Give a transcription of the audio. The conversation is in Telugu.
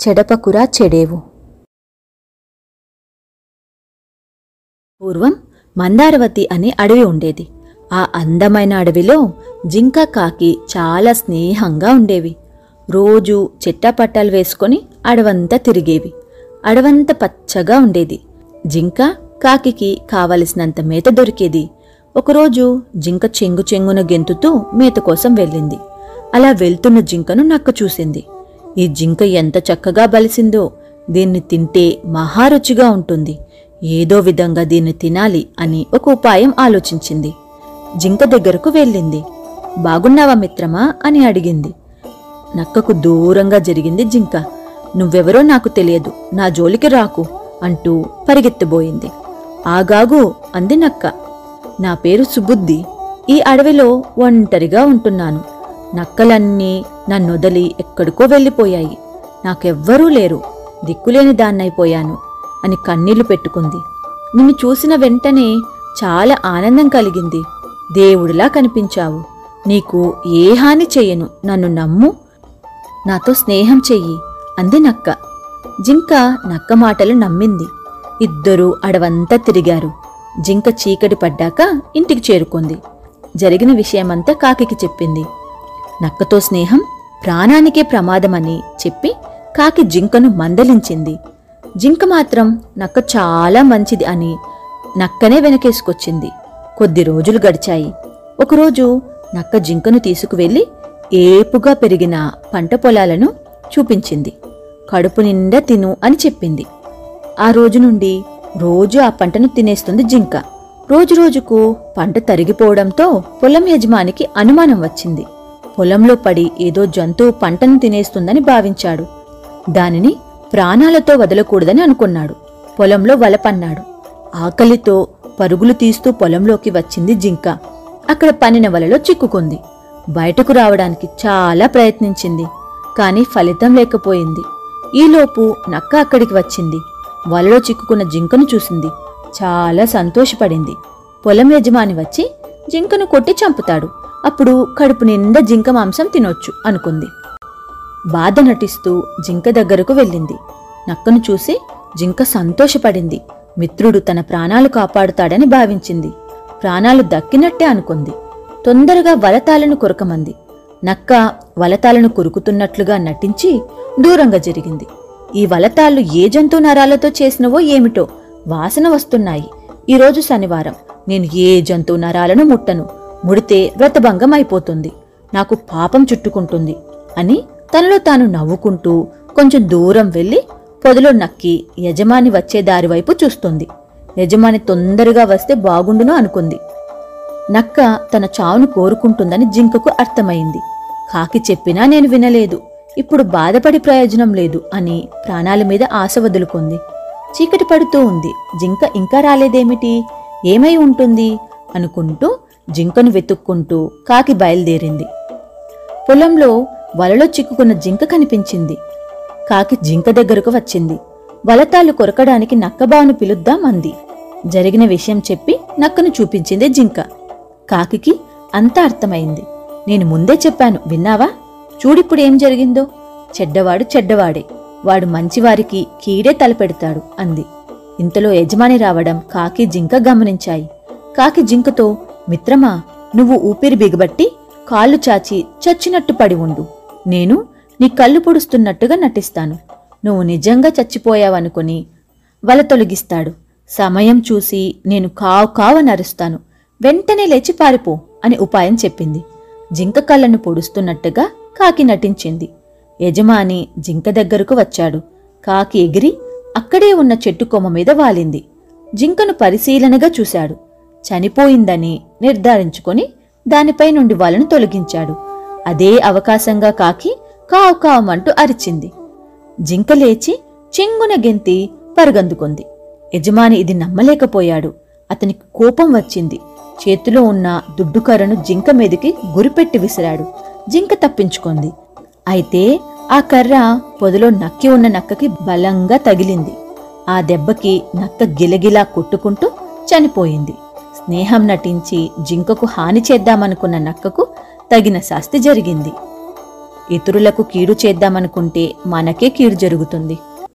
చెడపకురా చెడేవు. పూర్వం మందారవతి అనే అడవి ఉండేది. ఆ అందమైన అడవిలో జింక కాకి చాలా స్నేహంగా ఉండేవి. రోజు చెట్టపట్టాలు వేసుకొని అడవంతా తిరిగేవి. అడవంతా పచ్చగా ఉండేది. జింక కాకికి కావలసినంత మేత దొరికేది. ఒకరోజు జింక చెంగు చెంగున గెంతుతూ మేత కోసం వెళ్ళింది. అలా వెళ్తున్న జింకను నక్క చూసింది. ఈ జింక ఎంత చక్కగా బలిసిందో. దీన్ని తింటే మహారుచిగా ఉంటుంది. ఏదో విధంగా దీన్ని తినాలి అని ఒక ఉపాయం ఆలోచించింది. జింక దగ్గరకు వెళ్ళింది. బాగున్నావా మిత్రమా అని అడిగింది. నక్కకు దూరంగా జరిగింది జింక. నువ్వెవరో నాకు తెలియదు. నా జోలికి రాకు అంటూ పరిగెత్తబోయింది ఆగాగు అంది నక్క. నా పేరు సుబుద్ధి. ఈ అడవిలో ఒంటరిగా ఉంటున్నాను. నక్కలన్నీ నన్నొదలి ఎక్కడికో వెళ్ళిపోయాయి. నాకెవ్వరూ లేరు. దిక్కులేని దాన్నైపోయాను అని కన్నీళ్ళు పెట్టుకుంది. నిన్ను చూసిన వెంటనే చాలా ఆనందం కలిగింది. దేవుడిలా కనిపించావు. నీకు ఏ హాని చెయ్యను నన్ను నమ్ము. నాతో స్నేహం చెయ్యి అంది నక్క. జింక నక్క మాటలు నమ్మింది. ఇద్దరూ అడవంతా తిరిగారు. జింక చీకటి పడ్డాక ఇంటికి చేరుకుంది. జరిగిన విషయమంతా కాకికి చెప్పింది. నక్కతో స్నేహం ప్రాణానికే ప్రమాదమని చెప్పి కాకి జింకను మందలించింది. జింక మాత్రం నక్క చాలా మంచిది అని నక్కనే వెనకేసుకొచ్చింది. కొద్ది రోజులు గడిచాయి. ఒకరోజు నక్క జింకను తీసుకువెళ్ళి ఏపుగా పెరిగిన పంట పొలాలను చూపించింది. కడుపు నిండా తిను అని చెప్పింది. ఆ రోజు నుండి రోజు ఆ పంటను తినేస్తుంది జింక. రోజురోజుకు పంట తరిగిపోవడంతో పొలం యజమానికి అనుమానం వచ్చింది. పొలంలో పడి ఏదో జంతువు పంటను తినేస్తుందని భావించాడు. దానిని ప్రాణాలతో వదలకూడదని అనుకున్నాడు. పొలంలో వలపన్నాడు ఆకలితో పరుగులు తీస్తూ పొలంలోకి వచ్చింది జింక. అక్కడ పనిన వలలో చిక్కుకుంది. బయటకు రావడానికి చాలా ప్రయత్నించింది. కాని ఫలితం లేకపోయింది. ఈలోపు నక్క అక్కడికి వచ్చింది. వలలో చిక్కుకున్న జింకను చూసింది. చాలా సంతోషపడింది. పొలం యజమాని వచ్చి జింకను కొట్టి చంపుతాడు. అప్పుడు కడుపు నిండా జింక మాంసం తినొచ్చు అనుకుంది. బాధ నటిస్తూ జింక దగ్గరకు వెళ్ళింది. నక్కను చూసి జింక సంతోషపడింది. మిత్రుడు తన ప్రాణాలు కాపాడుతాడని భావించింది. ప్రాణాలు దక్కినట్టే అనుకుంది. తొందరగా వలతాలను కొరకమంది. నక్క వలతాలను కొరుకుతున్నట్లుగా నటించి దూరంగా జరిగింది. ఈ వలతాళ్ళు ఏ జంతు నరాలతో చేసినవో ఏమిటో వాసన వస్తున్నాయి. ఈరోజు శనివారం. నేను ఏ జంతు నరాలను ముట్టను? ముడితే వ్రతభంగం అయిపోతుంది నాకు పాపం చుట్టుకుంటుంది అని తనలో తాను నవ్వుకుంటూ కొంచెం దూరం వెళ్ళి పొదలో నక్కి యజమాని వచ్చే దారి వైపు చూస్తుంది. యజమాని తొందరగా వస్తే బాగుండును అనుకుంది. నక్క తన చావును కోరుకుంటుందని జింకకు అర్థమైంది. కాకి చెప్పినా నేను వినలేదు. ఇప్పుడు బాధపడి ప్రయోజనం లేదు అని ప్రాణాల మీద ఆశ వదులుకుంది. చీకటి పడుతూ ఉంది. జింక ఇంకా రాలేదేమిటి? ఏమై ఉంటుంది? అనుకుంటూ జింకను వెతుక్కుంటూ కాకి బయలుదేరింది. పొలంలో వలలో చిక్కుకున్న జింక కనిపించింది. కాకి జింక దగ్గరకు వచ్చింది. వలతాలు కొరకడానికి నక్కబావును పిలుద్దాం అంది. జరిగిన విషయం చెప్పి నక్కను చూపించింది జింక. కాకికి అంతా అర్థమైంది. నేను ముందే చెప్పాను విన్నావా? చూడిప్పుడు ఏం జరిగిందో? చెడ్డవాడు చెడ్డవాడే. వాడు మంచివారికి కీడే తలపెడతాడు అంది. ఇంతలో యజమాని రావడం కాకి జింక గమనించాయి. కాకి జింకతో మిత్రమా నువ్వు ఊపిరి బిగబట్టి కాళ్ళు చాచి చచ్చినట్టు పడి ఉండు. నేను నీ కళ్ళు పొడుస్తున్నట్టుగా నటిస్తాను. నువ్వు నిజంగా చచ్చిపోయావనుకుని వల తొలగిస్తాడు. సమయం చూసి నేను కావు కావు నరుస్తాను. వెంటనే లేచి పారిపో అని ఉపాయం చెప్పింది. జింక కళ్ళను పొడుస్తున్నట్టుగా కాకి నటించింది. యజమాని జింక దగ్గరకు వచ్చాడు. కాకి ఎగిరి అక్కడే ఉన్న చెట్టు కొమ్మ మీద వాలింది. జింకను పరిశీలనగా చూశాడు. చనిపోయిందని నిర్ధారించుకొని దానిపై నుండి వాళ్ళను తొలగించాడు. అదే అవకాశంగా కాకి కావు కావమంటూ అరిచింది. జింక లేచి చెంగున గెంతి పరుగందుకుంది. యజమాని ఇది నమ్మలేకపోయాడు. అతనికి కోపం వచ్చింది. చేతిలో ఉన్న దుడ్డుకర్రను జింక మీదకి గురిపెట్టి విసిరాడు. జింక తప్పించుకుంది. అయితే ఆ కర్ర పొదలో నక్కి ఉన్న నక్కకి బలంగా తగిలింది. ఆ దెబ్బకి నక్క గిలగిలా కొట్టుకుంటూ చనిపోయింది. స్నేహం నటించి జింకకు హాని చేద్దామనుకున్న నక్కకు తగిన శాస్తి జరిగింది. ఇతరులకు కీడు చేద్దామనుకుంటే మనకే కీడు జరుగుతుంది.